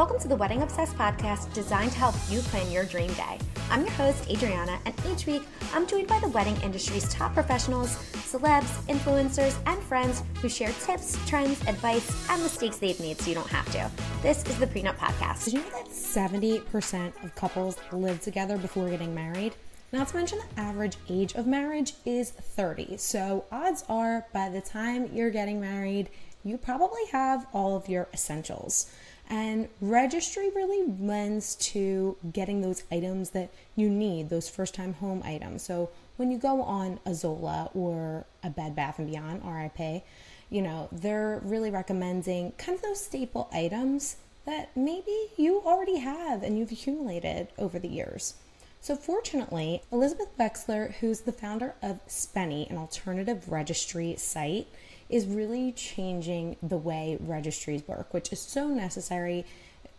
Welcome to the Wedding Obsessed podcast designed to help you plan your dream day. I'm your host, Adriana, and each week I'm joined by the wedding industry's top professionals, celebs, influencers, and friends who share tips, trends, advice, and mistakes they've made so you don't have to. This is the Prenup Podcast. Did you know that 70% of couples live together before getting married? Not to mention the average age of marriage is 30. So odds are by the time you're getting married, you probably have all of your essentials. And registry really lends to getting those items that you need, those first time home items. So when you go on a Zola or a Bed Bath and Beyond, RIP, you know, they're really recommending kind of those staple items that maybe you already have and you've accumulated over the years. So, fortunately, Elizabeth Wexler, who's the founder of Spennie, an alternative registry site, is really changing the way registries work, which is so necessary.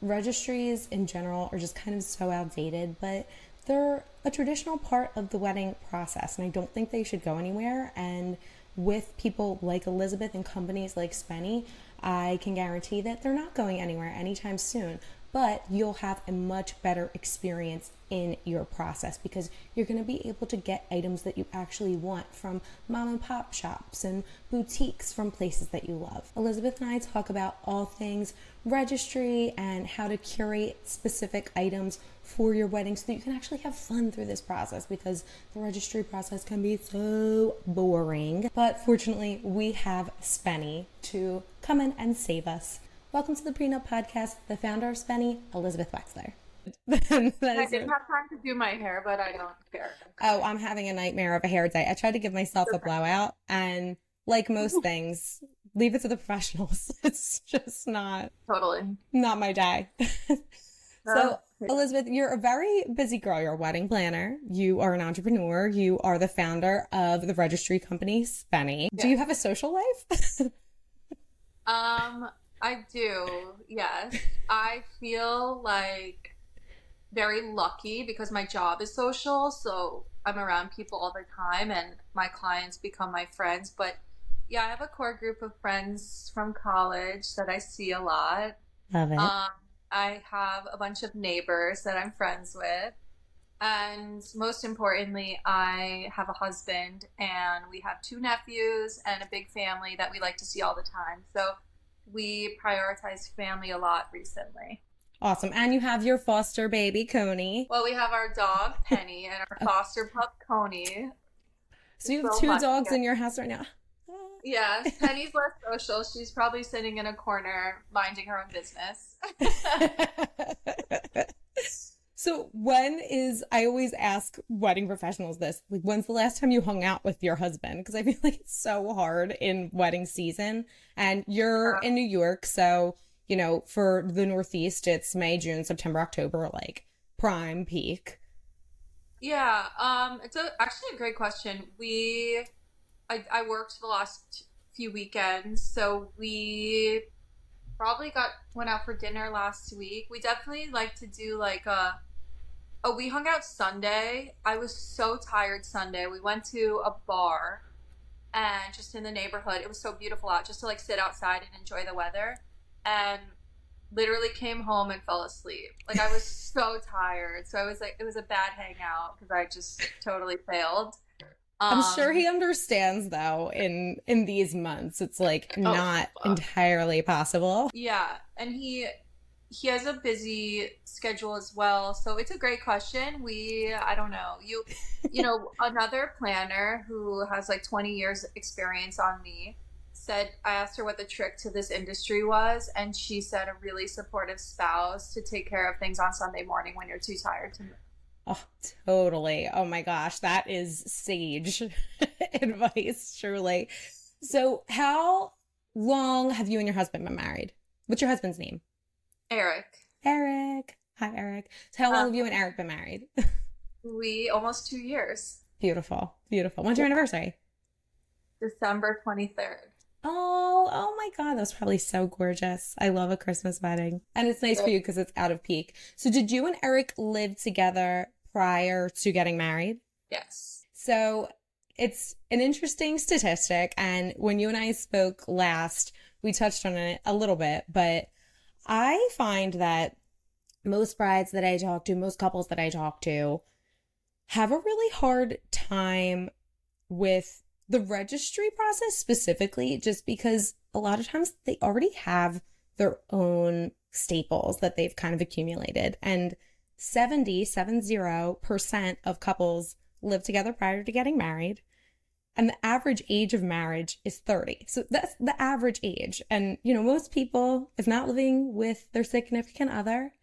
Registries in general are just kind of so outdated, but they're a traditional part of the wedding process, and I don't think they should go anywhere. And with people like Elizabeth and companies like Spennie, I can guarantee that they're not going anywhere anytime soon but you'll have a much better experience in your process because you're going to be able to get items that you actually want from mom and pop shops and boutiques from places that you love. Elizabeth and I talk about all things registry and how to curate specific items for your wedding so that you can actually have fun through this process because the registry process can be so boring. But fortunately, we have Spennie to come in and save us Welcome to the Prenup Podcast, the founder of Spennie, Elizabeth Wexler. I didn't have time to do my hair, but I don't care. Oh, I'm having a nightmare of a hair day. I tried to give myself a blowout, and like most things, leave it to the professionals. It's just not totally not my day. so, Elizabeth, you're a very busy girl. You're a wedding planner. You are an entrepreneur. You are the founder of the registry company Spennie. Yeah. Do you have a social life? um, I do. Yes. I feel like very lucky because my job is social, so I'm around people all the time and my clients become my friends, but yeah, I have a core group of friends from college that I see a lot. Love it. Um, I have a bunch of neighbors that I'm friends with. And most importantly, I have a husband and we have two nephews and a big family that we like to see all the time. So we prioritize family a lot recently. Awesome. And you have your foster baby, Coney. Well, we have our dog, Penny, and our oh. foster pup, Coney. So you have so two dogs in your house right now? Yeah, Penny's less social. She's probably sitting in a corner minding her own business. So when is I always ask wedding professionals this, like when's the last time you hung out with your husband? Because I feel like it's so hard in wedding season and you're in New York, so you know, for the Northeast it's May, June, September, October, like prime peak. Yeah, um it's a, actually a great question. We I I worked the last few weekends, so we probably got went out for dinner last week. We definitely like to do like a Oh, we hung out Sunday. I was so tired Sunday. We went to a bar and just in the neighborhood. It was so beautiful out just to like sit outside and enjoy the weather. And literally came home and fell asleep. Like I was so tired. So I was like it was a bad hangout because I just totally failed. Um, I'm sure he understands though in in these months it's like oh, not entirely possible. Yeah, and he he has a busy schedule as well so it's a great question we i don't know you you know another planner who has like 20 years experience on me said i asked her what the trick to this industry was and she said a really supportive spouse to take care of things on sunday morning when you're too tired to move Oh, totally. Oh my gosh, that is sage advice, truly. So, how long have you and your husband been married? What's your husband's name? Eric. Eric. Hi, Eric. So how long um, have you and Eric been married? we almost two years. Beautiful. Beautiful. When's your anniversary? December 23rd. Oh, oh my God. That's probably so gorgeous. I love a Christmas wedding. And it's nice for you because it's out of peak. So, did you and Eric live together prior to getting married? Yes. So, it's an interesting statistic. And when you and I spoke last, we touched on it a little bit, but I find that most brides that I talk to, most couples that I talk to, have a really hard time with the registry process specifically, just because a lot of times they already have their own staples that they've kind of accumulated. And 70, 70% of couples live together prior to getting married. And the average age of marriage is 30. So that's the average age. And, you know, most people, if not living with their significant other,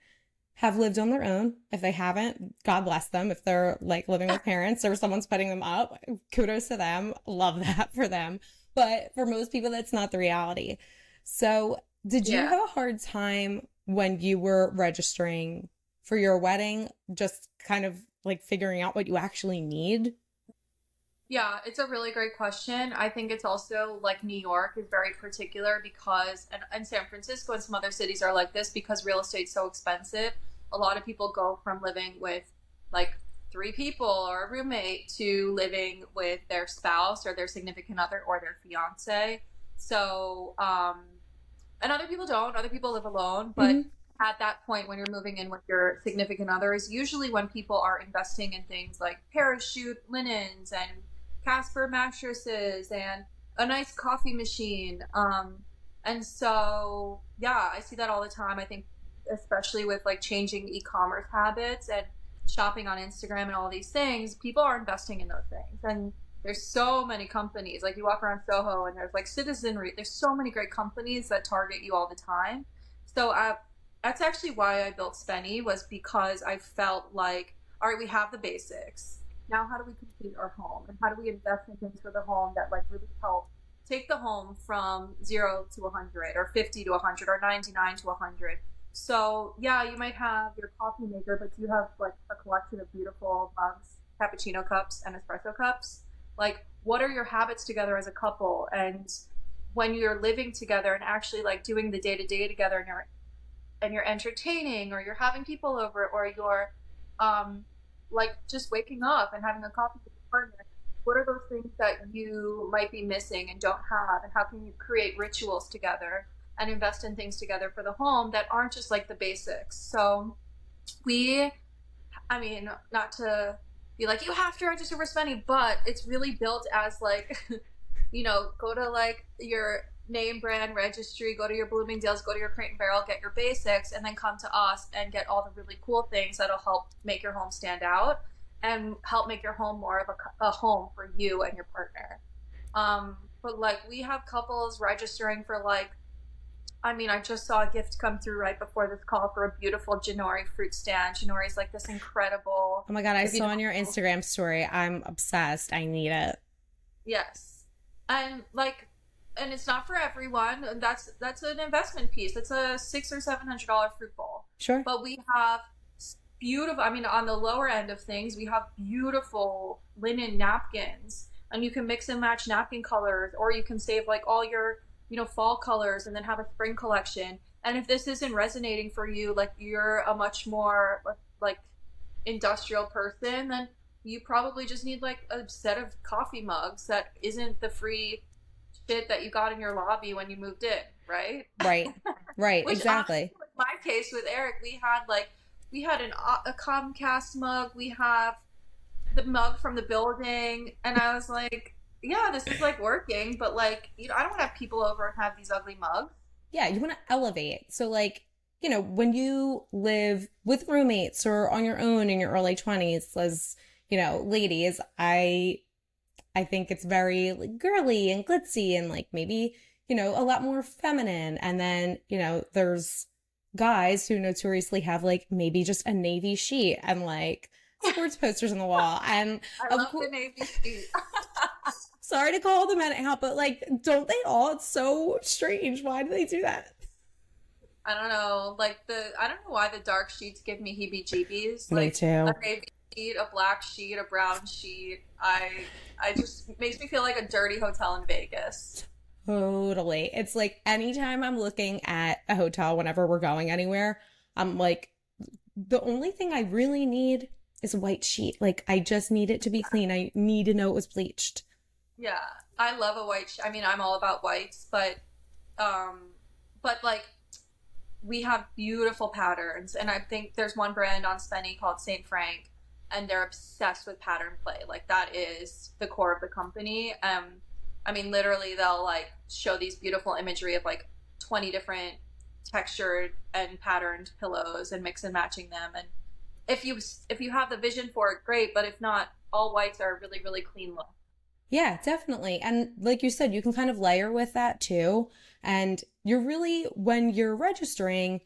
have lived on their own. If they haven't, God bless them. If they're like living with parents or someone's putting them up, kudos to them. Love that for them. But for most people, that's not the reality. So, did you Yeah. have a hard time when you were registering for your wedding, just kind of like figuring out what you actually need? Yeah, it's a really great question. I think it's also like New York is very particular because, and, and San Francisco and some other cities are like this because real estate's so expensive. A lot of people go from living with like three people or a roommate to living with their spouse or their significant other or their fiance. So, um, and other people don't. Other people live alone, but Mhm. at that point when you're moving in with your significant other is usually when people are investing in things like parachute linens and Casper mattresses and a nice coffee machine. Um, and so, yeah, I see that all the time. I think, especially with like changing e commerce habits and shopping on Instagram and all these things, people are investing in those things. And there's so many companies. Like you walk around Soho and there's like Citizenry. There's so many great companies that target you all the time. So that's actually why I built Spennie was because I felt like, all right, we have the basics. Now, how do we complete our home, and how do we invest in things for the home that like really help take the home from zero to 100, or 50 to 100, or 99 to 100? So yeah, you might have your coffee maker, but you have like a collection of beautiful mugs, cappuccino cups, and espresso cups. Like, what are your habits together as a couple, and when you're living together and actually like doing the day to day together, and you're and you're entertaining or you're having people over or you're um, like just waking up and having a coffee with your partner what are those things that you might be missing and don't have? And how can you create rituals together and invest in things together for the home that aren't just like the basics? So we i mean not to be like you have to register for Spennie but it's really built as like you know go to like your name brand registry, go to your Bloomingdale's, go to your Crate and Barrel, get your basics, and then come to us and get all the really cool things that'll help make your home stand out and help make your home more of a, a home for you and your partner. Um, but like we have couples registering for like, I mean, I just saw a gift come through right before this call for a beautiful Janori fruit stand. Janori's like this incredible. Oh my God, I saw on your Instagram story. I'm obsessed. I need it. Yes. And like and it's not for everyone. and That's that's an investment piece. It's a six or seven hundred dollar fruit bowl. Sure. But we have beautiful I mean on the lower end of things, we have beautiful linen napkins. And you can mix and match napkin colors or you can save like all your, you know, fall colors and then have a spring collection. And if this isn't resonating for you, like you're a much more like industrial person, then you probably just need like a set of coffee mugs that isn't the free shit that you got in your lobby when you moved in, right? Right. Right. Which exactly. honestly, my case with Eric, we had like we had an a Comcast mug, we have the mug from the building, and I was like, yeah, this is like working, but like you know, I don't want to have people over and have these ugly mugs. yeah, you want to elevate. So, like, you know, when you live with roommates or on your own in your early 20s, as, you know, ladies, I. I think it's very like girly and glitzy and like maybe, you know, a lot more feminine. And then, you know, there's guys who notoriously have like maybe just a navy sheet and like sports posters on the wall. And I love cour- the navy sheet. sorry to call the men out, but like, don't they all? It's so strange. Why do they do that? I don't know, like the I don't know why the dark sheets give me heebie-jeebies. Me Like too. a navy sheet, a black sheet, a brown sheet. I I just makes me feel like a dirty hotel in Vegas. Totally. It's like anytime I'm looking at a hotel, whenever we're going anywhere, I'm like, the only thing I really need is a white sheet. Like, I just need it to be clean. I need to know it was bleached. Yeah, I love a white. Sh- I mean, I'm all about whites, but um, but like we have beautiful patterns, and I think there's one brand on Spennie called Saint Frank, and they're obsessed with pattern play. Like that is the core of the company. Um, I mean, literally, they'll like show these beautiful imagery of like 20 different textured and patterned pillows and mix and matching them. And if you if you have the vision for it, great. But if not, all whites are a really really clean look. Yeah, definitely. And like you said, you can kind of layer with that too. And you're really, when you're registering,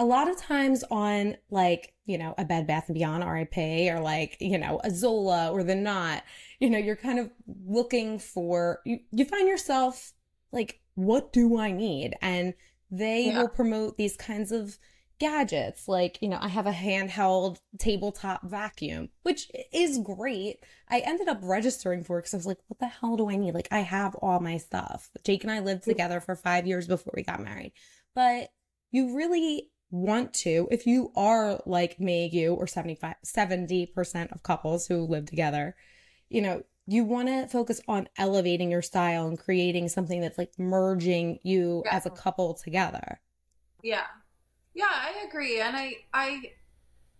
a lot of times on like, you know, a Bed Bath and Beyond RIP or like, you know, a Zola or the Knot, you know, you're kind of looking for, you, you find yourself like, what do I need? And they yeah. will promote these kinds of gadgets. Like, you know, I have a handheld tabletop vacuum, which is great. I ended up registering for it because I was like, what the hell do I need? Like, I have all my stuff. Jake and I lived mm. together for five years before we got married. But you really want to, if you are like me, you or 75, 70% of couples who live together, you know, you want to focus on elevating your style and creating something that's like merging you yeah. as a couple together. Yeah. Yeah, I agree. And I I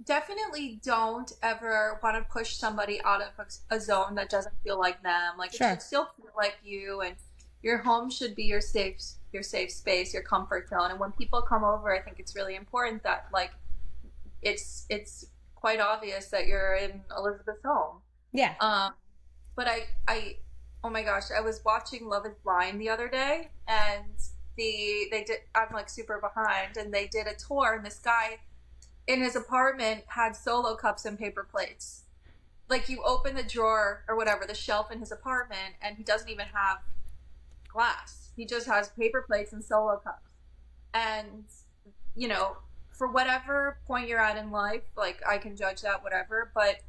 definitely don't ever want to push somebody out of a, zone that doesn't feel like them. Like sure. it should still feel like you and your home should be your safe your safe space, your comfort zone. And when people come over, I think it's really important that like it's it's quite obvious that you're in Elizabeth's home. Yeah. Um but I I oh my gosh, I was watching Love is Blind the other day and the they did I'm like super behind and they did a tour and this guy in his apartment had solo cups and paper plates. Like you open the drawer or whatever, the shelf in his apartment and he doesn't even have glass. He just has paper plates and solo cups. And you know, for whatever point you're at in life, like I can judge that whatever, but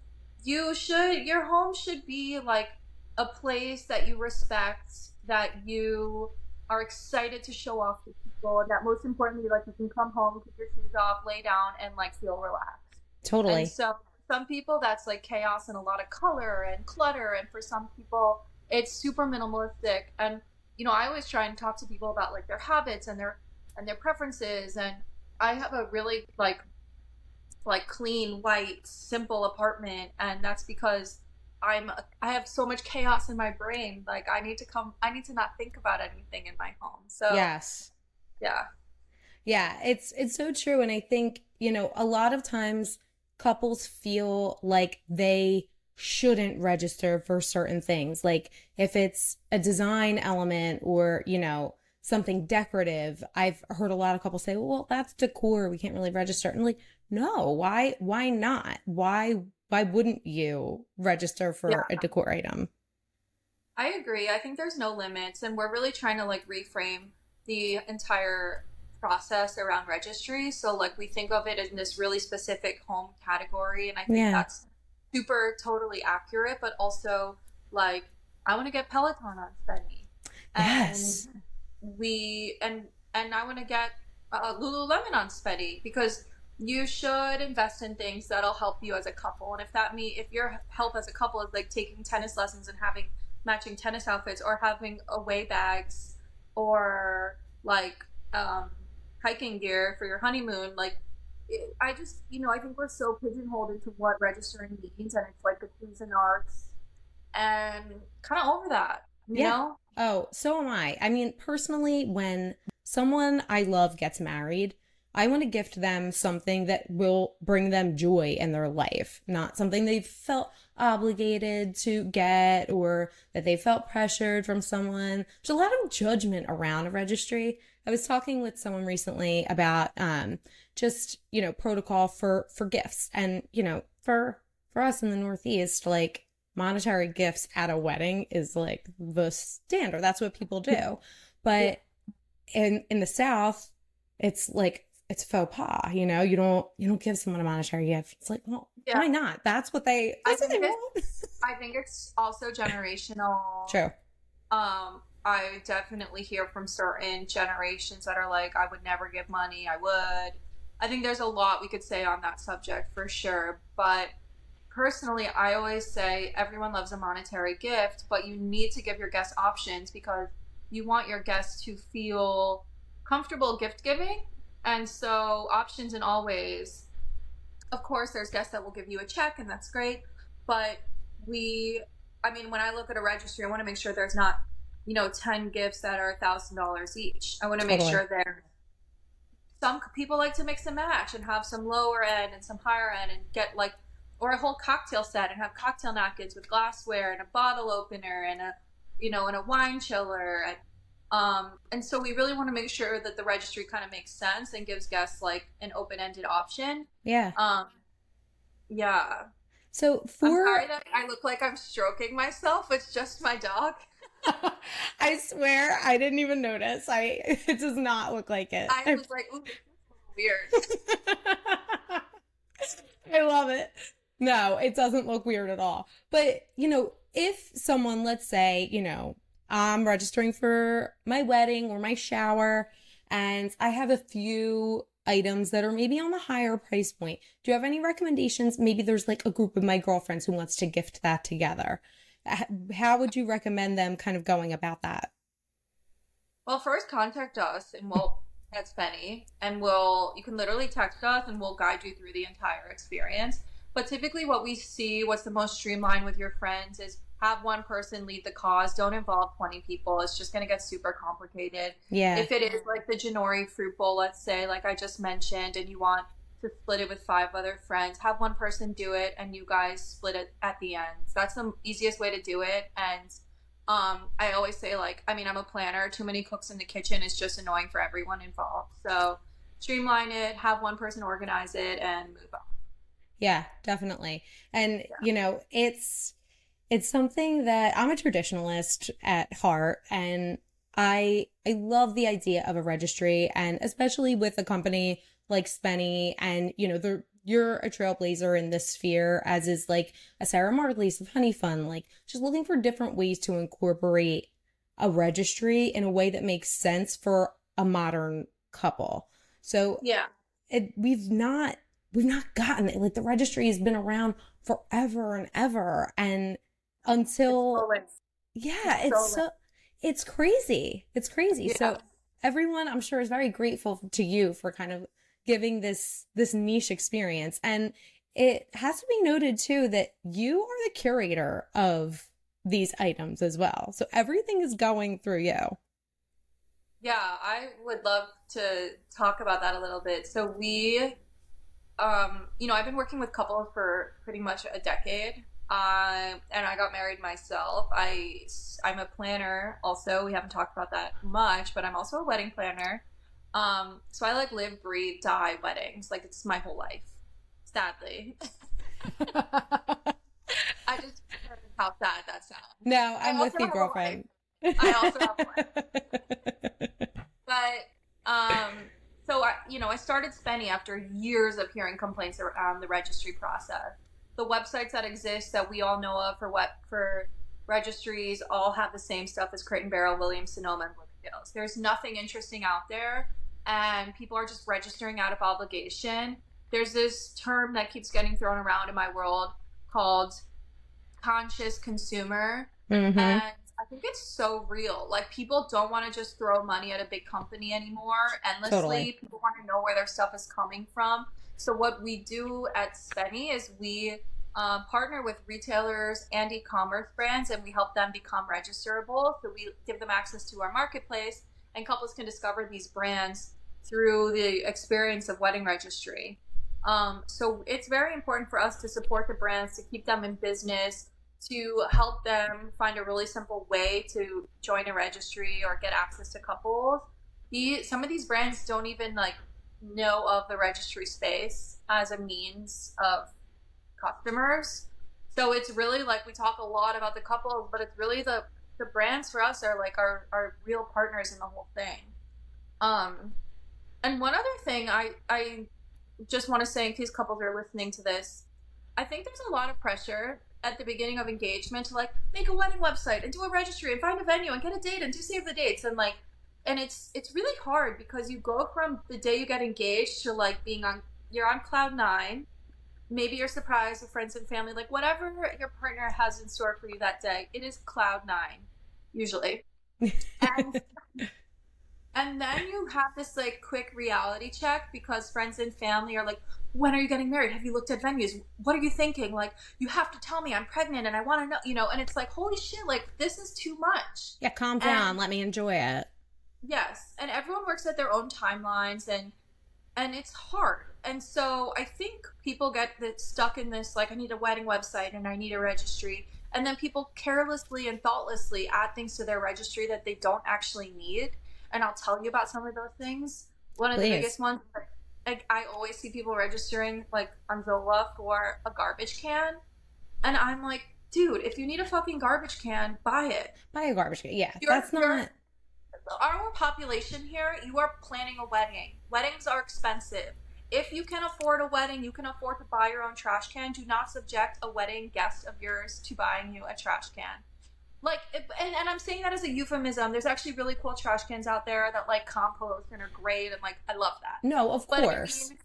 you should your home should be like a place that you respect, that you are excited to show off to people, and that most importantly, like you can come home, take your shoes off, lay down, and like feel relaxed. Totally. And so some people that's like chaos and a lot of color and clutter, and for some people it's super minimalistic. And you know, I always try and talk to people about like their habits and their and their preferences. And I have a really like like clean, white, simple apartment, and that's because I'm I have so much chaos in my brain. Like I need to come I need to not think about anything in my home. So Yes. Yeah. Yeah, it's it's so true and I think, you know, a lot of times couples feel like they shouldn't register for certain things. Like if it's a design element or, you know, something decorative, I've heard a lot of couples say, "Well, that's decor. We can't really register." And like, "No, why why not? Why why wouldn't you register for yeah. a decor item? I agree. I think there's no limits, and we're really trying to like reframe the entire process around registry. So like we think of it in this really specific home category, and I think yeah. that's super totally accurate. But also like I want to get Peloton on Spennie. Yes. we and and I want to get uh, Lululemon on Spennie because you should invest in things that'll help you as a couple. And if that mean if your help as a couple is like taking tennis lessons and having matching tennis outfits or having away bags or like um, hiking gear for your honeymoon, like it, I just you know I think we're so pigeonholed into what registering means, and it's like the Cuisinarts, and Arts, and kind of over that. You yeah. Know? Oh, so am I. I mean, personally, when someone I love gets married, I want to gift them something that will bring them joy in their life, not something they've felt obligated to get or that they felt pressured from someone. There's a lot of judgment around a registry. I was talking with someone recently about um, just, you know, protocol for for gifts and, you know, for for us in the Northeast, like monetary gifts at a wedding is like the standard. That's what people do. But in in the South, it's like it's faux pas, you know, you don't you don't give someone a monetary gift. It's like, well, yeah. why not? That's what they that's I what they want. I think it's also generational. True. Um, I definitely hear from certain generations that are like, I would never give money, I would. I think there's a lot we could say on that subject for sure. But personally, I always say everyone loves a monetary gift, but you need to give your guests options because you want your guests to feel comfortable gift giving And so options in all ways. Of course, there's guests that will give you a check, and that's great. But we, I mean, when I look at a registry, I want to make sure there's not, you know, 10 gifts that are $1,000 each. I want to make Totally. sure there. Some people like to mix and match and have some lower end and some higher end and get like, or a whole cocktail set and have cocktail napkins with glassware and a bottle opener and a, you know, and a wine chiller. And, um, and so we really want to make sure that the registry kind of makes sense and gives guests like an open ended option. Yeah. Um, yeah. So for sorry that I look like I'm stroking myself. It's just my dog. I swear I didn't even notice. I it does not look like it. I was like, ooh, this is a little weird. I love it. No, it doesn't look weird at all. But, you know, if someone, let's say, you know, I'm registering for my wedding or my shower and I have a few items that are maybe on the higher price point. Do you have any recommendations? Maybe there's like a group of my girlfriends who wants to gift that together. How would you recommend them kind of going about that? Well, first contact us and we'll that's Penny, and we'll you can literally text us and we'll guide you through the entire experience. But typically, what we see, what's the most streamlined with your friends, is have one person lead the cause. Don't involve twenty people. It's just going to get super complicated. Yeah. If it is like the Janori fruit bowl, let's say, like I just mentioned, and you want to split it with five other friends, have one person do it and you guys split it at the end. That's the easiest way to do it. And um, I always say, like, I mean, I'm a planner. Too many cooks in the kitchen is just annoying for everyone involved. So streamline it, have one person organize it, and move on. Yeah, definitely. And you know, it's it's something that I'm a traditionalist at heart and I I love the idea of a registry and especially with a company like Spennie and you know, the you're a trailblazer in this sphere as is like a Sarah Margulis of Honeyfund, like just looking for different ways to incorporate a registry in a way that makes sense for a modern couple. So Yeah. it we've not we've not gotten it. Like the registry has been around forever and ever, and until yeah, it's it's so so it's crazy. It's crazy. Yeah. So everyone, I'm sure, is very grateful to you for kind of giving this this niche experience, and it has to be noted too that you are the curator of these items as well. So everything is going through you. Yeah, I would love to talk about that a little bit. So we, um, you know, I've been working with couples for pretty much a decade, uh, and I got married myself. I I'm a planner. Also, we haven't talked about that much, but I'm also a wedding planner. Um, so I like live, breathe, die weddings. Like it's my whole life. Sadly, I just heard how sad that sounds. no, I'm with you, girlfriend. I also have one. but um so I, you know i started Spennie after years of hearing complaints around the registry process the websites that exist that we all know of for what for registries all have the same stuff as crate and barrel williams sonoma and Brookfields. there's nothing interesting out there and people are just registering out of obligation there's this term that keeps getting thrown around in my world called conscious consumer Mhm. and I think it's so real. Like people don't want to just throw money at a big company anymore endlessly. Totally. People want to know where their stuff is coming from. So what we do at Spennie is we um, partner with retailers and e-commerce brands, and we help them become registerable. So we give them access to our marketplace, and couples can discover these brands through the experience of wedding registry. Um, so it's very important for us to support the brands to keep them in business to help them find a really simple way to join a registry or get access to couples. The, some of these brands don't even like know of the registry space as a means of customers. So it's really like we talk a lot about the couples, but it's really the the brands for us are like our, our real partners in the whole thing. Um, and one other thing I I just want to say in case couples are listening to this, I think there's a lot of pressure at the beginning of engagement to like make a wedding website and do a registry and find a venue and get a date and do save the dates and like and it's it's really hard because you go from the day you get engaged to like being on you're on cloud nine maybe you're surprised with friends and family like whatever your partner has in store for you that day it is cloud nine usually and And then you have this like quick reality check because friends and family are like, when are you getting married? Have you looked at venues? What are you thinking? Like, you have to tell me I'm pregnant and I want to know, you know, and it's like, holy shit, like, this is too much. Yeah, calm down. And, Let me enjoy it. Yes. And everyone works at their own timelines and, and it's hard. And so I think people get stuck in this, like, I need a wedding website and I need a registry. And then people carelessly and thoughtlessly add things to their registry that they don't actually need and I'll tell you about some of those things. One of Please. the biggest ones, like I always see people registering like on Zola for a garbage can, and I'm like, dude, if you need a fucking garbage can, buy it. Buy a garbage can. Yeah, you're, that's not. Our population here, you are planning a wedding. Weddings are expensive. If you can afford a wedding, you can afford to buy your own trash can. Do not subject a wedding guest of yours to buying you a trash can. Like and, and i'm saying that as a euphemism. There's actually really cool trash cans out there that like compost and are great and like i love that. No of but course I mean,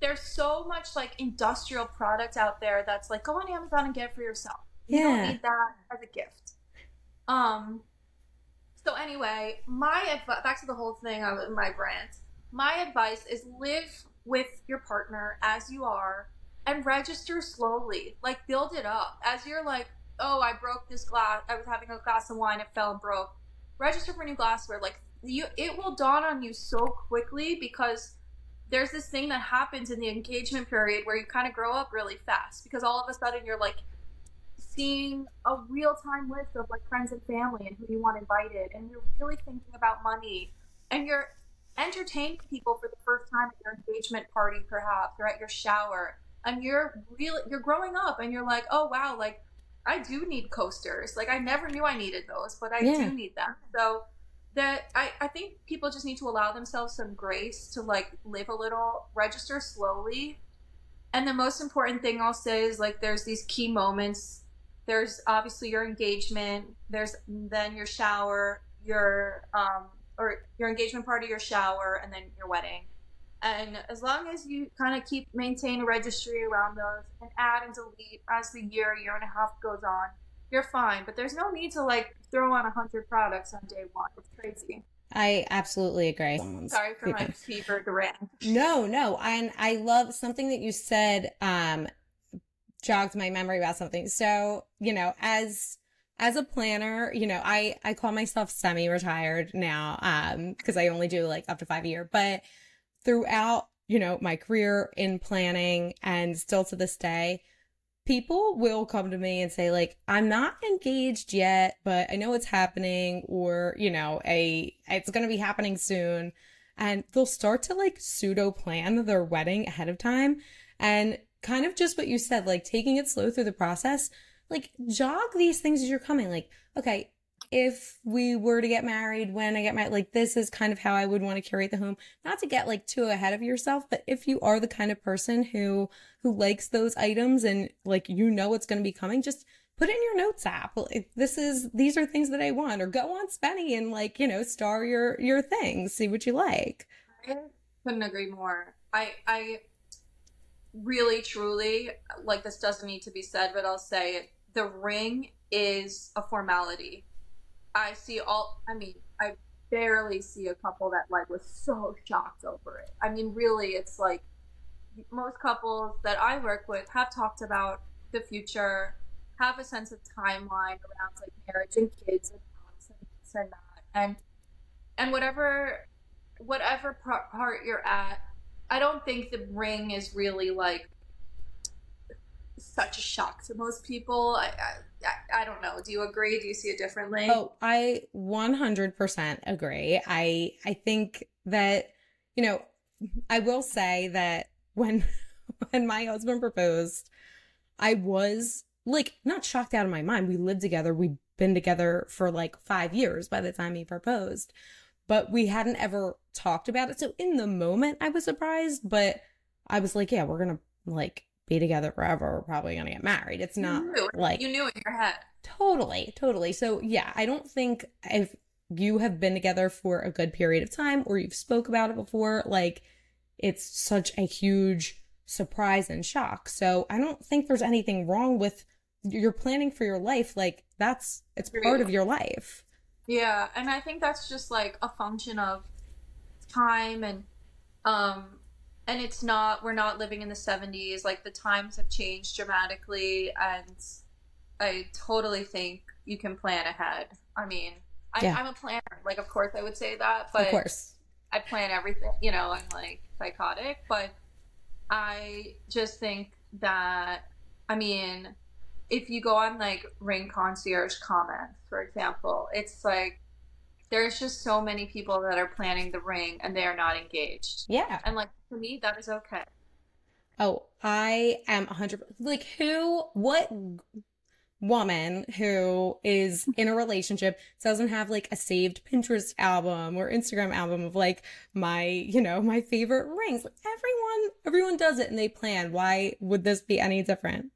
there's so much like industrial product out there that's like go on amazon and get it for yourself. You yeah. don't need that as a gift. Um so anyway my advice back to the whole thing of my brand my advice is live with your partner as you are and register slowly like build it up as you're like oh, I broke this glass. I was having a glass of wine, it fell and broke. Register for new glassware. Like you, it will dawn on you so quickly because there's this thing that happens in the engagement period where you kind of grow up really fast because all of a sudden you're like seeing a real time list of like friends and family and who you want invited, and you're really thinking about money, and you're entertaining people for the first time at your engagement party, perhaps, or at your shower, and you're really you're growing up, and you're like, oh wow, like I do need coasters. Like I never knew I needed those, but I yeah. do need them. So that I, I think people just need to allow themselves some grace to like live a little, register slowly. And the most important thing I'll say is like there's these key moments. There's obviously your engagement, there's then your shower, your um or your engagement party, your shower, and then your wedding. And as long as you kind of keep maintain a registry around those and add and delete as the year, year and a half goes on, you're fine. But there's no need to like throw on a hundred products on day one. It's crazy. I absolutely agree. Sorry for my fever rant. No, no. And I love something that you said, um, jogged my memory about something. So, you know, as as a planner, you know, I I call myself semi-retired now, um, because I only do like up to five a year. But throughout, you know, my career in planning and still to this day, people will come to me and say like, I'm not engaged yet, but I know it's happening or, you know, a it's going to be happening soon. And they'll start to like pseudo plan their wedding ahead of time and kind of just what you said, like taking it slow through the process, like jog these things as you're coming. Like, okay, if we were to get married, when I get married, like this is kind of how I would want to curate the home. Not to get like too ahead of yourself, but if you are the kind of person who who likes those items and like you know what's going to be coming, just put in your notes app. This is these are things that I want, or go on Spennie and like you know star your your things, see what you like. I couldn't agree more. I I really truly like this doesn't need to be said, but I'll say it. The ring is a formality I see all. I mean, I barely see a couple that like was so shocked over it. I mean, really, it's like most couples that I work with have talked about the future, have a sense of timeline around like marriage and kids and this and that, and and whatever whatever part you're at, I don't think the ring is really like such a shock to most people. I, I, I don't know. Do you agree? Do you see it differently? Oh, I 100% agree. I I think that you know, I will say that when when my husband proposed, I was like not shocked out of my mind. We lived together. We'd been together for like 5 years by the time he proposed. But we hadn't ever talked about it. So in the moment I was surprised, but I was like, yeah, we're going to like be together forever. We're probably going to get married. It's not you like you knew it in your head. Totally, totally. So yeah, I don't think if you have been together for a good period of time or you've spoke about it before, like it's such a huge surprise and shock. So I don't think there's anything wrong with you're planning for your life. Like that's it's part of your life. Yeah, and I think that's just like a function of time and um and it's not we're not living in the 70s like the times have changed dramatically and i totally think you can plan ahead i mean I, Yeah. i'm a planner like of course i would say that but of course. I plan everything, you know, I'm like psychotic, but I just think that, I mean, if you go on like Ring Concierge comments, for example, it's like there's just so many people that are planning the ring and they are not engaged. Yeah. And like for me, that is okay. Oh, I am 100 like who what woman who is in a relationship doesn't have like a saved Pinterest album or Instagram album of like my, you know, my favorite rings. Like everyone everyone does it and they plan. Why would this be any different?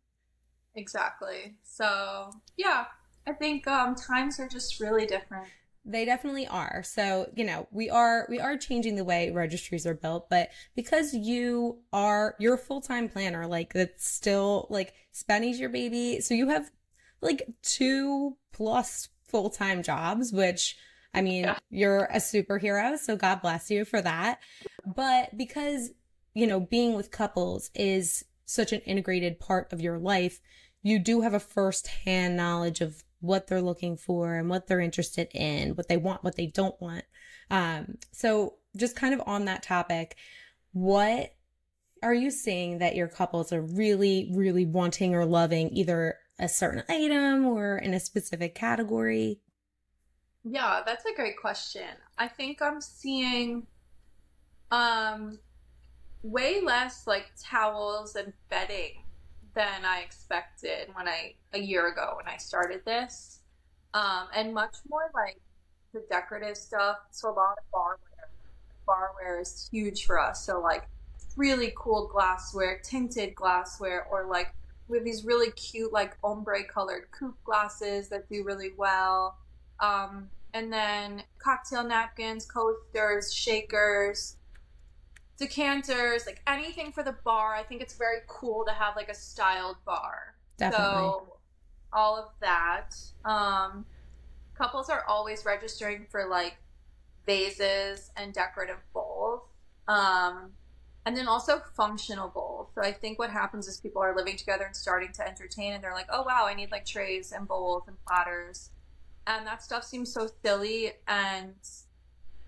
Exactly. So yeah, I think um, times are just really different. They definitely are. So, you know, we are we are changing the way registries are built, but because you are you're a full-time planner, like that's still like Spennie's your baby. So you have like two plus full-time jobs, which I mean, Yeah. you're a superhero, so God bless you for that. But because, you know, being with couples is such an integrated part of your life, you do have a first-hand knowledge of what they're looking for and what they're interested in, what they want, what they don't want. Um, so just kind of on that topic, what are you seeing that your couples are really, really wanting or loving either a certain item or in a specific category? Yeah, that's a great question. I think I'm seeing um way less like towels and bedding than I expected when I a year ago when I started this. Um and much more like the decorative stuff. So a lot of barware. Barware is huge for us. So like really cool glassware, tinted glassware, or like we have these really cute like ombre colored coupe glasses that do really well. Um, and then cocktail napkins, coasters, shakers, decanters, like anything for the bar. I think it's very cool to have like a styled bar. Definitely. So all of that. Um, couples are always registering for like vases and decorative bowls. Um, and then also functional bowls. So I think what happens is people are living together and starting to entertain, and they're like, "Oh wow, I need like trays and bowls and platters," and that stuff seems so silly and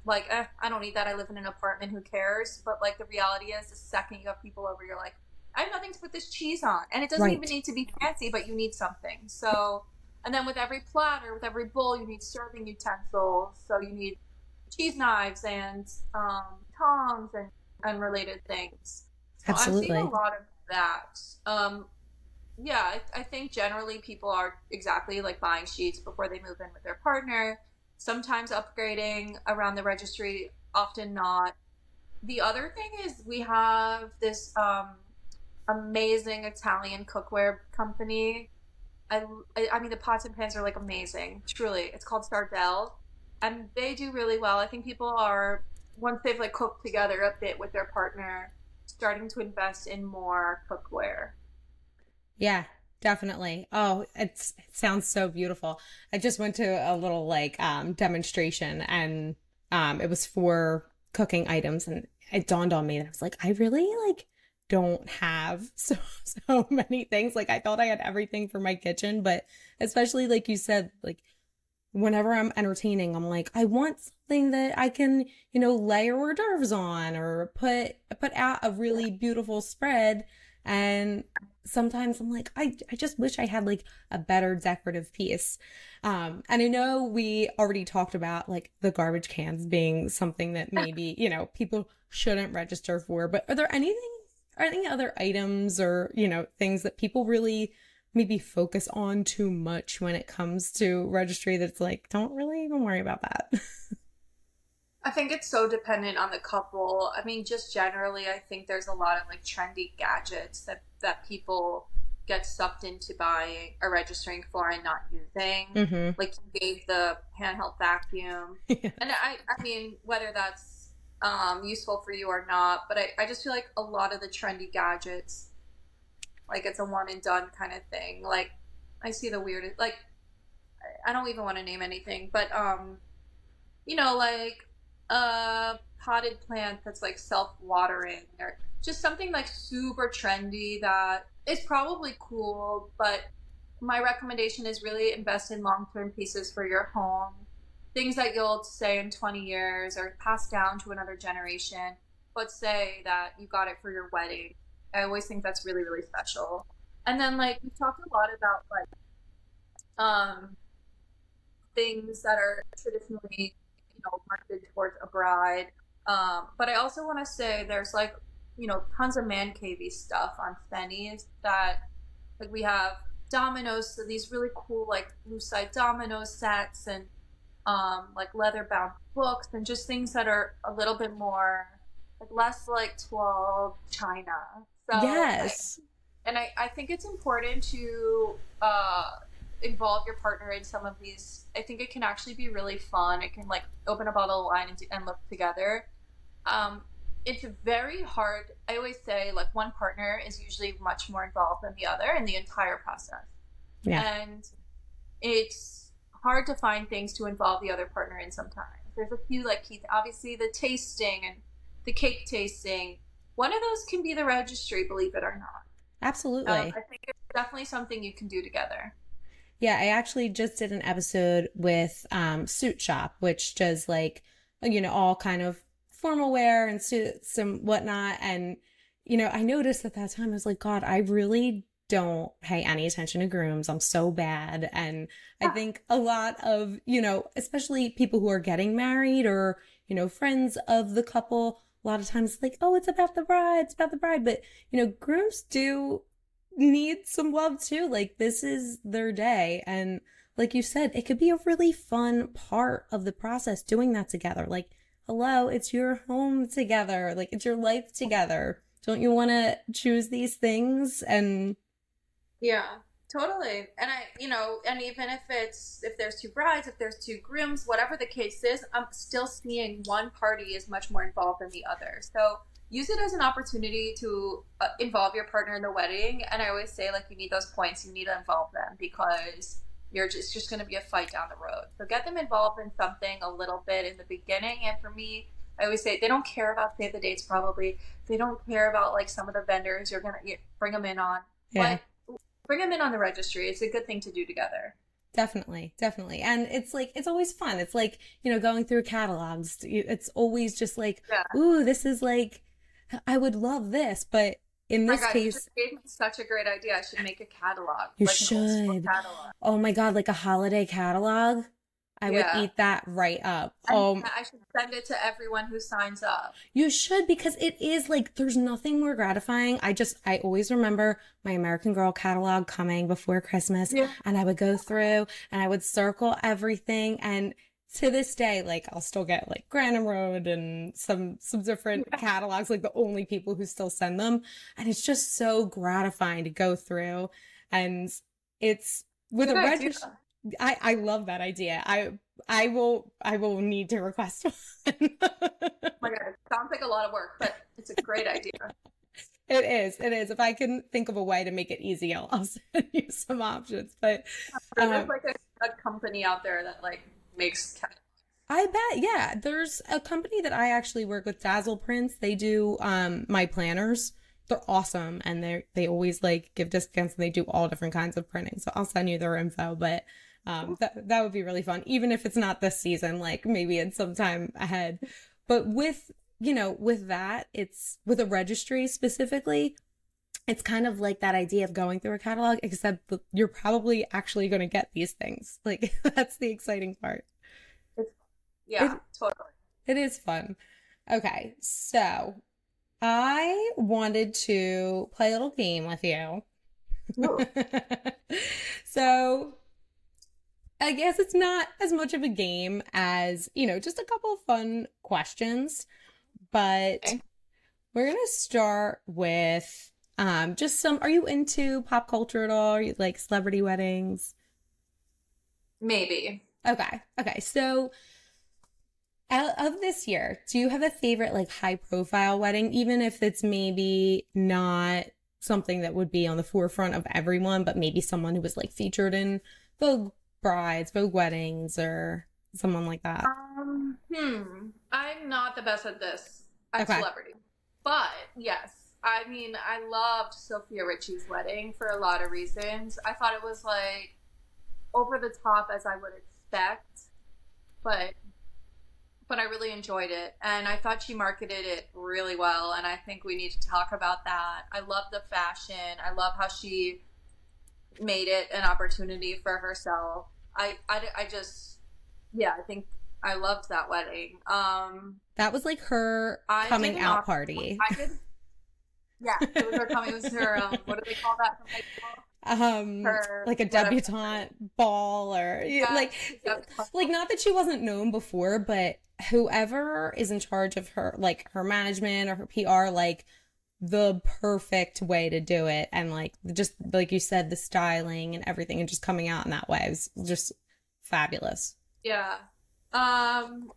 like, eh, I don't need that. I live in an apartment. Who cares? But like the reality is, the second you have people over, you're like, I have nothing to put this cheese on, and it doesn't Right. even need to be fancy, but you need something. So, and then with every platter, with every bowl, you need serving utensils. So you need cheese knives and um, tongs and and related things. So Absolutely. seeing a lot of that. Um, yeah, I, I think generally people are exactly like buying sheets before they move in with their partner. Sometimes upgrading around the registry, often not. The other thing is we have this um, amazing Italian cookware company. I, I mean the pots and pans are like amazing. Truly, it's called Sardel, and they do really well. I think people are once they've like cooked together a bit with their partner, starting to invest in more cookware. Yeah, definitely. Oh, it sounds so beautiful. I just went to a little like um demonstration and um it was for cooking items and it dawned on me that I was like, I really like don't have so so many things. Like I thought I had everything for my kitchen, but especially like you said, like whenever I'm entertaining, I'm like, I want something that I can, you know, layer hors d'oeuvres on or put put out a really beautiful spread. And sometimes I'm like, I, I just wish I had like a better decorative piece. Um, and I know we already talked about like the garbage cans being something that maybe, you know, people shouldn't register for, but are there anything, are there any other items or, you know, things that people really maybe focus on too much when it comes to registry that's like, don't really even worry about that. I think it's so dependent on the couple. I mean, just generally, I think there's a lot of like trendy gadgets that that people get sucked into buying or registering for and not using. mm-hmm. Like you gave the handheld vacuum, and I, I mean, whether that's um, useful for you or not, but I, I just feel like a lot of the trendy gadgets, like it's a one and done kind of thing. Like I see the weirdest, like I- I don't even want to name anything, but um, you know, like a potted plant that's like self-watering or just something like super trendy that is probably cool, but my recommendation is really invest in long-term pieces for your home. Things that you'll say in 20 years or pass down to another generation. But say that you got it for your wedding. I always think that's really, really special. And then like we talked a lot about like um things that are traditionally, know, marketed towards a bride. Um, but I also want to say there's like, you know, tons of man cavey stuff on Spennie's that like we have dominoes, so these really cool like lucite domino sets and um, like leather bound books and just things that are a little bit more like less like 12 china so yes and I, I think it's important to uh, involve your partner in some of these i think it can actually be really fun it can like open a bottle of wine and, and look together um, it's very hard. I always say like one partner is usually much more involved than the other in the entire process. Yeah. And it's hard to find things to involve the other partner in sometimes. There's a few like Keith, obviously the tasting and the cake tasting. One of those can be the registry, believe it or not. Absolutely. Um, I think it's definitely something you can do together. Yeah, I actually just did an episode with um, Suit Shop, which does like, you know, all kind of formal wear and suits and whatnot. And, you know, I noticed at that time, I was like, God, I really don't pay any attention to grooms. I'm so bad. And I think a lot of, you know, especially people who are getting married or, you know, friends of the couple, a lot of times like, oh, it's about the bride, it's about the bride. But, you know, grooms do need some love too. Like this is their day. And like you said, it could be a really fun part of the process doing that together. Like, hello, it's your home together. Like it's your life together. Don't you want to choose these things? And yeah, totally. And I, you know, and even if it's, if there's two brides, if there's two grooms, whatever the case is, I'm still seeing one party is much more involved than the other. So use it as an opportunity to uh, involve your partner in the wedding. And I always say, like, you need those points, you need to involve them because you're just, just going to be a fight down the road. So get them involved in something a little bit in the beginning. And for me, I always say they don't care about save the dates. Probably they don't care about like some of the vendors you're gonna bring them in on. Yeah. But bring them in on the registry. It's a good thing to do together. Definitely, definitely. And it's like, it's always fun. It's like, you know, going through catalogs. It's always just like, Yeah. ooh, this is like, I would love this. But in My this God, you case, just gave me such a great idea. I should make a catalog. You like should. catalog. oh my God, like a holiday catalog. I Yeah. would eat that right up. Um, I should send it to everyone who signs up. You should because it is like there's nothing more gratifying. I just I always remember my American Girl catalog coming before Christmas Yeah. and I would go through and I would circle everything and to this day like I'll still get like Grandin Road and some some different catalogs like the only people who still send them and it's just so gratifying to go through and it's with Good a register I I love that idea. I I will I will need to request one. Oh my God, it sounds like a lot of work, but it's a great idea. It is. It is. If I can think of a way to make it easy, I'll, I'll send you some options. But There's um, like a, a company out there that like makes catalogs. I bet, yeah, there's a company that I actually work with, Dazzle Prints. They do um my planners. They're awesome, and they they always like give discounts, and they do all different kinds of printing. So I'll send you their info. But um, that that would be really fun, even if it's not this season. Like maybe it's sometime ahead. But with you know with that, it's with a registry specifically. It's kind of like that idea of going through a catalog, except you're probably actually going to get these things. Like that's the exciting part. Yeah, It- totally. It is fun. Okay, so I wanted to play a little game with you. So I guess it's not as much of a game as, you know, just a couple of fun questions, but Okay. we're going to start with um just some are you into pop culture at all? Are you like celebrity weddings? Maybe. Okay. Okay. So out of this year, do you have a favorite like high profile wedding, even if it's maybe not something that would be on the forefront of everyone, but maybe someone who was like featured in Vogue Brides, Vogue Weddings, or someone like that? Um, Hmm. I'm not the best at this at Okay. celebrity, but yes, I mean I loved Sofia Richie's wedding for a lot of reasons. I thought it was like over the top as I would expect, but but I really enjoyed it, and I thought she marketed it really well. And I think we need to talk about that. I love the fashion. I love how she made it an opportunity for herself. I, I, I just, yeah, I think I loved that wedding. Um, That was like her I coming out party. I could, yeah, it was her coming. It was her. Um, what do they call that? from high school? Um, Her- like a whatever. debutante ball or Yeah, like, like not that she wasn't known before, but whoever is in charge of her, like her management or her PR, like the perfect way to do it. And like, just like you said, the styling and everything and just coming out in that way was just fabulous. Yeah. Um,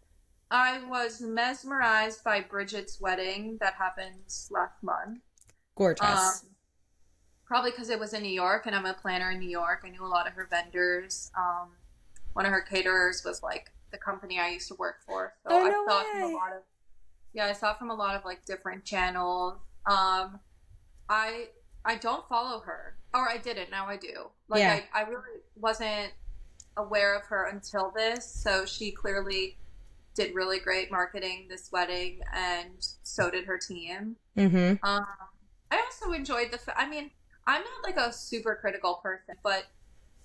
I was mesmerized by Bridget's wedding that happened last month. Gorgeous. Um, probably because it was in New York and I'm a planner in New York. I knew a lot of her vendors. Um, one of her caterers was like the company I used to work for. So Oh, I no saw it from a lot of yeah, I saw from a lot of like different channels. Um, I I don't follow her, or I didn't. Now I do. Like Yeah. I, I really wasn't aware of her until this. So she clearly did really great marketing this wedding, and so did her team. mm-hmm. Um, I also enjoyed the. I mean, I'm not like a super critical person, but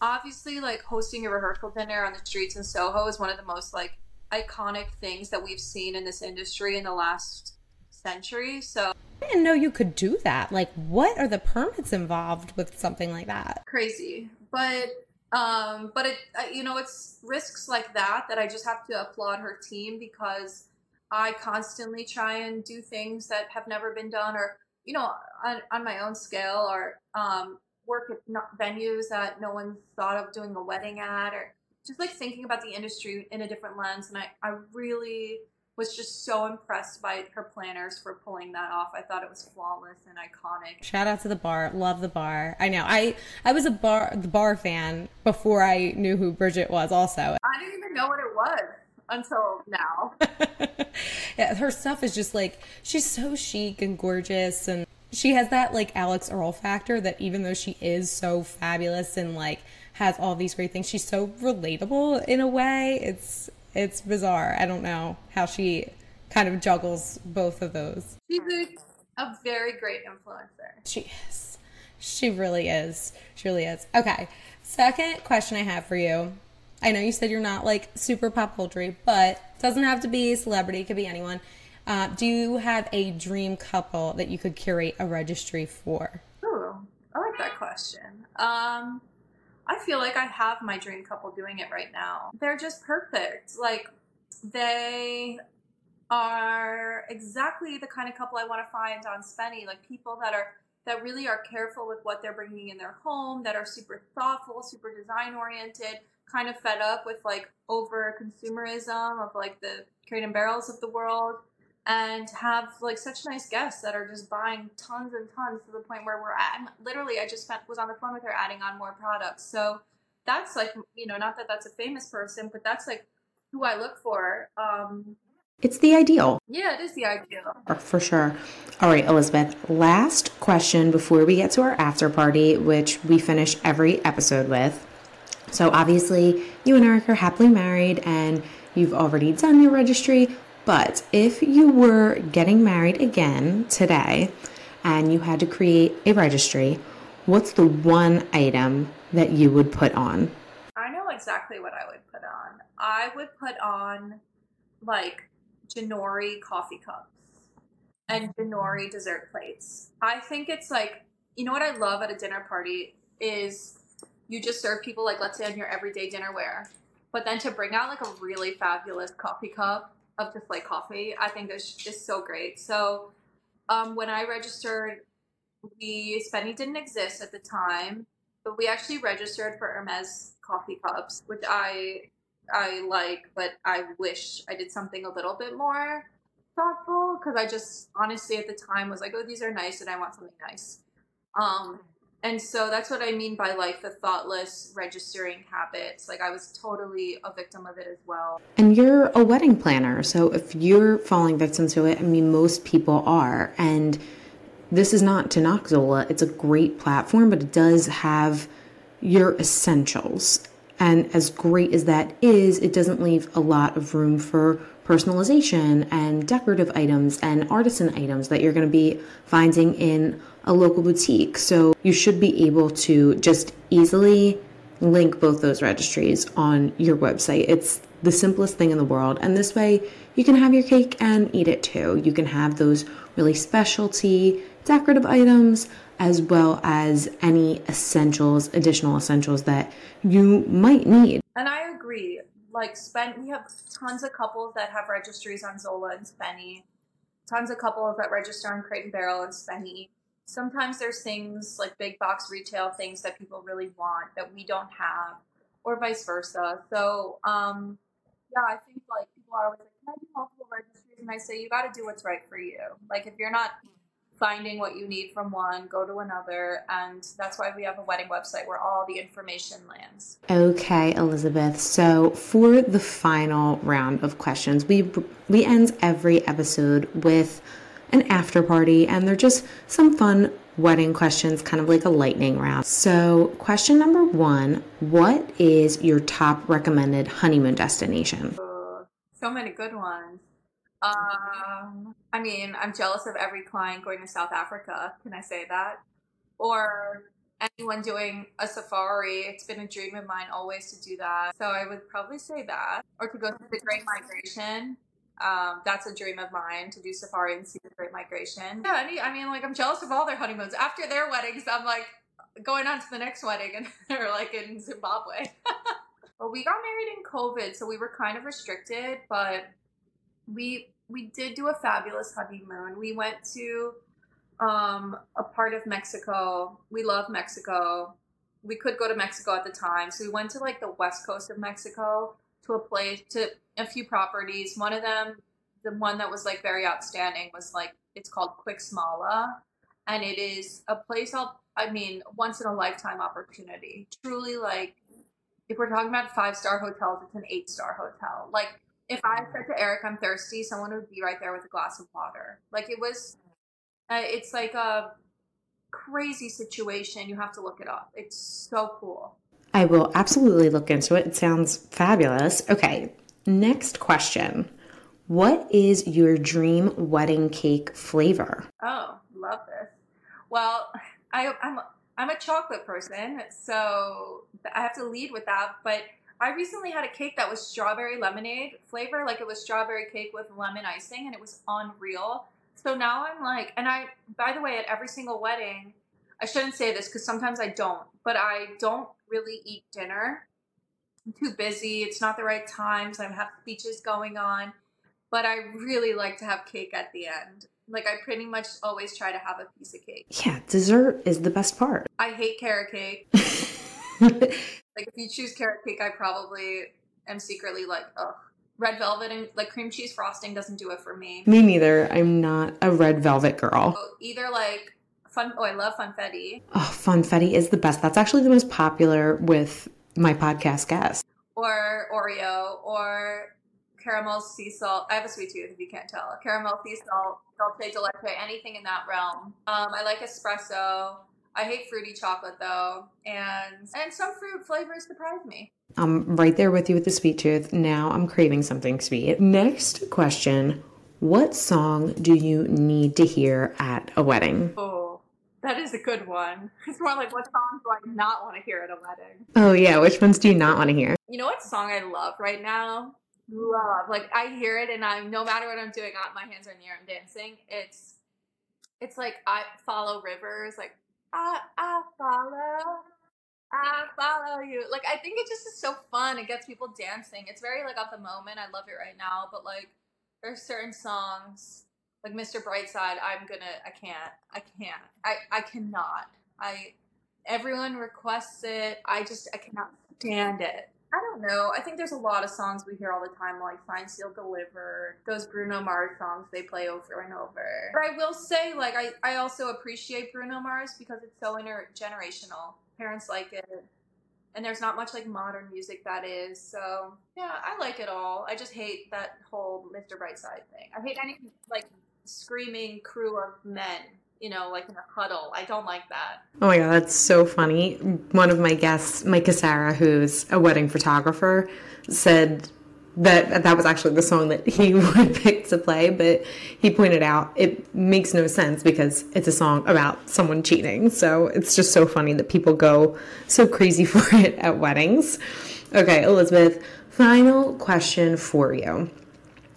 obviously, like hosting a rehearsal dinner on the streets in Soho is one of the most like iconic things that we've seen in this industry in the last century. So I didn't know you could do that. Like, what are the permits involved with something like that? crazy, but um, but it uh, you know it's risks like that that I just have to applaud her team because I constantly try and do things that have never been done or you know on, on my own scale or um, work at not venues that no one thought of doing a wedding at or just like thinking about the industry in a different lens and I, I really was just so impressed by her planners for pulling that off. I thought it was flawless and iconic. Shout out to the bar. Love the bar. I know. I I was a bar the bar fan before I knew who Bridget was also. I didn't even know what it was until now. yeah, her stuff is just like she's so chic and gorgeous and she has that like Alix Earle factor that even though she is so fabulous and like has all these great things, she's so relatable in a way. It's it's bizarre. I don't know how she kind of juggles both of those. She's a, a very great influencer. She is. She really is. She really is. Okay. Second question I have for you. I know you said you're not like super pop culture, but it doesn't have to be a celebrity. It could be anyone. Uh, do you have a dream couple that you could curate a registry for? Ooh, I like that question. Um, I feel like I have my dream couple doing it right now. They're just perfect. Like they are exactly the kind of couple I want to find on Spennie. Like people that are that really are careful with what they're bringing in their home, that are super thoughtful, super design oriented, kind of fed up with like over consumerism of like the crate and barrels of the world and have like such nice guests that are just buying tons and tons to the point where we're at. And literally, I just spent, was on the phone with her adding on more products. So that's like, you know, not that that's a famous person, but that's like who I look for. Um, It's the ideal. yeah, it is the ideal. For sure. All right, Elizabeth, last question before we get to our after party, which we finish every episode with. So, obviously, you and Eric are happily married and you've already done your registry. But if you were getting married again today and you had to create a registry, what's the one item that you would put on? I know exactly what I would put on. I would put on like Ginori coffee cups and Ginori dessert plates. I think it's like, you know what I love at a dinner party is you just serve people like let's say on your everyday dinnerware, but then to bring out like a really fabulous coffee cup of just like coffee, I think is is so great. So um, when I registered, we Spennie didn't exist at the time, but we actually registered for Hermes coffee cups, which I I like, but I wish I did something a little bit more thoughtful because I just honestly at the time was like, oh, these are nice, and I want something nice. Um, and so that's what I mean by like the thoughtless registering habits. Like I was totally a victim of it as well. And you're a wedding planner. So if you're falling victim to it, I mean, most people are. And this is not to knock Zola, it's a great platform, but it does have your essentials. And as great as that is, it doesn't leave a lot of room for personalization and decorative items and artisan items that you're going to be finding in a local boutique. So you should be able to just easily link both those registries on your website. It's the simplest thing in the world. And this way, you can have your cake and eat it too. You can have those really specialty decorative items as well as any essentials, additional essentials that you might need. And I agree. Like, spend, we have tons of couples that have registries on Zola and Spennie, tons of couples that register on Crate and Barrel and Spennie. Sometimes there's things like big box retail things that people really want that we don't have or vice versa. So um yeah i think like people are always like can i do multiple registries? And i say you got to do what's right for you. Like if you're not finding what you need from one go to another and that's why we have a wedding website where all the information lands okay elizabeth so for the final round of questions we we end every episode with an after party, and they're just some fun wedding questions, kind of like a lightning round. So, question number one What is your top recommended honeymoon destination? Uh, so many good ones. Um, I mean, I'm jealous of every client going to South Africa. Can I say that? Or anyone doing a safari. It's been a dream of mine always to do that. So I would probably say that. Or to go to the Great Migration. Um, that's a dream of mine to do safari and see the Great Migration. Yeah, mean, I mean, like I'm jealous of all their honeymoons. After their weddings, I'm like going on to the next wedding, and they're like in Zimbabwe. well, we got married in COVID, so we were kind of restricted, but we we did do a fabulous honeymoon. We went to um, a part of Mexico. We love Mexico. We could go to Mexico at the time, so we went to like the west coast of Mexico to a place to a few properties. One of them, the one that was like very outstanding, was like it's called Cuixmala, and it is a place I'll I mean once in a lifetime opportunity. Truly, like if we're talking about five star hotels, it's an eight star hotel. Like if I said to Eric I'm thirsty, someone would be right there with a glass of water. Like it was, uh, it's like a crazy situation. You have to look it up. It's so cool. I will absolutely look into it. It sounds fabulous. Okay, next question. What is your dream wedding cake flavor? Oh, love this. Well, I, I'm I'm a chocolate person, so I have to lead with that. But I recently had a cake that was strawberry lemonade flavor, like it was strawberry cake with lemon icing, and it was unreal. So now I'm like, and I, by the way, at every single wedding, I shouldn't say this because sometimes I don't, but I don't really eat dinner. I'm too busy. It's not the right times. I have speeches going on, but I really like to have cake at the end. Like I pretty much always try to have a piece of cake. Yeah, dessert is the best part. I hate carrot cake. like if you choose carrot cake, I probably am secretly like, ugh. Red velvet and like cream cheese frosting doesn't do it for me. Me neither. I'm not a red velvet girl. So either like Fun. Oh, I love funfetti. Oh, funfetti is the best. That's actually the most popular with my podcast guests. Or Oreo, or caramel sea salt. I have a sweet tooth, if you can't tell. Caramel sea salt, dulce de leche, anything in that realm. Um, I like espresso. I hate fruity chocolate though, and and some fruit flavors surprise me. I'm right there with you with the sweet tooth. Now I'm craving something sweet. Next question. What song do you need to hear at a wedding? Oh, that is a good one. It's more like what song do I not want to hear at a wedding? Oh yeah, which ones do you not want to hear? You know what song I love right now? Love. Like I hear it and I'm no matter what I'm doing, my hands are in the air, I'm dancing. It's it's like I follow rivers, like I I follow I follow you. Like I think it just is so fun. It gets people dancing. It's very like of the moment. I love it right now. But like there's certain songs like Mr. Brightside, I'm gonna, I can't, I can't, I, I cannot. I, everyone requests it. I just, I cannot stand it. I don't know. I think there's a lot of songs we hear all the time, like Signed, Seal Delivered, those Bruno Mars songs they play over and over. But I will say, like, I, I also appreciate Bruno Mars because it's so intergenerational. Parents like it. And there's not much like modern music that is. So, yeah, I like it all. I just hate that whole Mr. Brightside thing. I hate any, like, screaming crew of men you know, like in a huddle. I don't like that. Oh my god, that's so funny. One of my guests, Mike Casara, who's a wedding photographer, said that that was actually the song that he would pick to play, but he pointed out it makes no sense because it's a song about someone cheating. So it's just so funny that people go so crazy for it at weddings. Okay, Elizabeth, final question for you.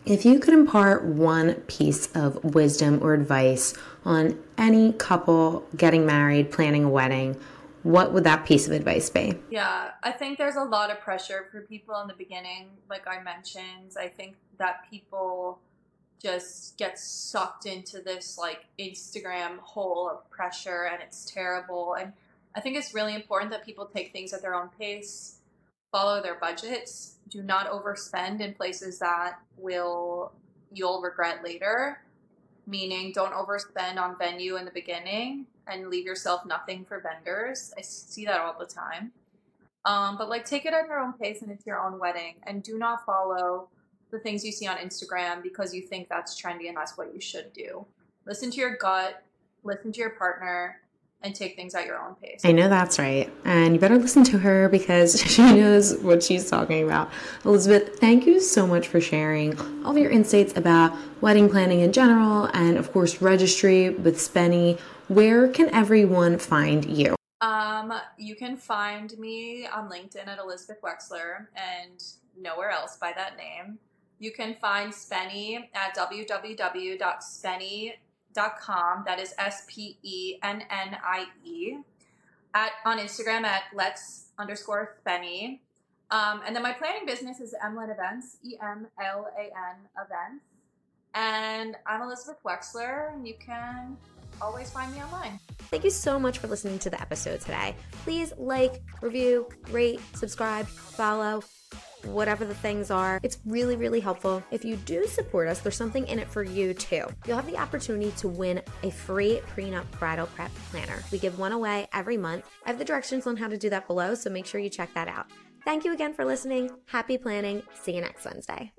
If you could impart one piece of wisdom or advice on any couple getting married, planning a wedding, what would that piece of advice be? Yeah, I think there's a lot of pressure for people in the beginning, like I mentioned. I think that people just get sucked into this like Instagram hole of pressure and it's terrible. And I think it's really important that people take things at their own pace follow their budgets. Do not overspend in places that will you'll regret later. Meaning, don't overspend on venue in the beginning and leave yourself nothing for vendors. I see that all the time. Um, but like, take it at your own pace and it's your own wedding, and do not follow the things you see on Instagram because you think that's trendy and that's what you should do. Listen to your gut. Listen to your partner and take things at your own pace. I know that's right. And you better listen to her because she knows what she's talking about. Elizabeth, thank you so much for sharing all of your insights about wedding planning in general and, of course, registry with Spennie. Where can everyone find you? Um, you can find me on LinkedIn at Elizabeth Wexler and nowhere else by that name. You can find Spennie at www.spennie.com That is S P E N N I E. At on Instagram at let's underscore Spennie. Um, and then my planning business is Emlan Events, E M L A N Events. And I'm Elizabeth Wexler, and you can always find me online. Thank you so much for listening to the episode today. Please like, review, rate, subscribe, follow whatever the things are. It's really, really helpful. If you do support us, there's something in it for you too. You'll have the opportunity to win a free prenup bridal prep planner. We give one away every month. I have the directions on how to do that below, so make sure you check that out. Thank you again for listening. Happy planning. See you next Wednesday.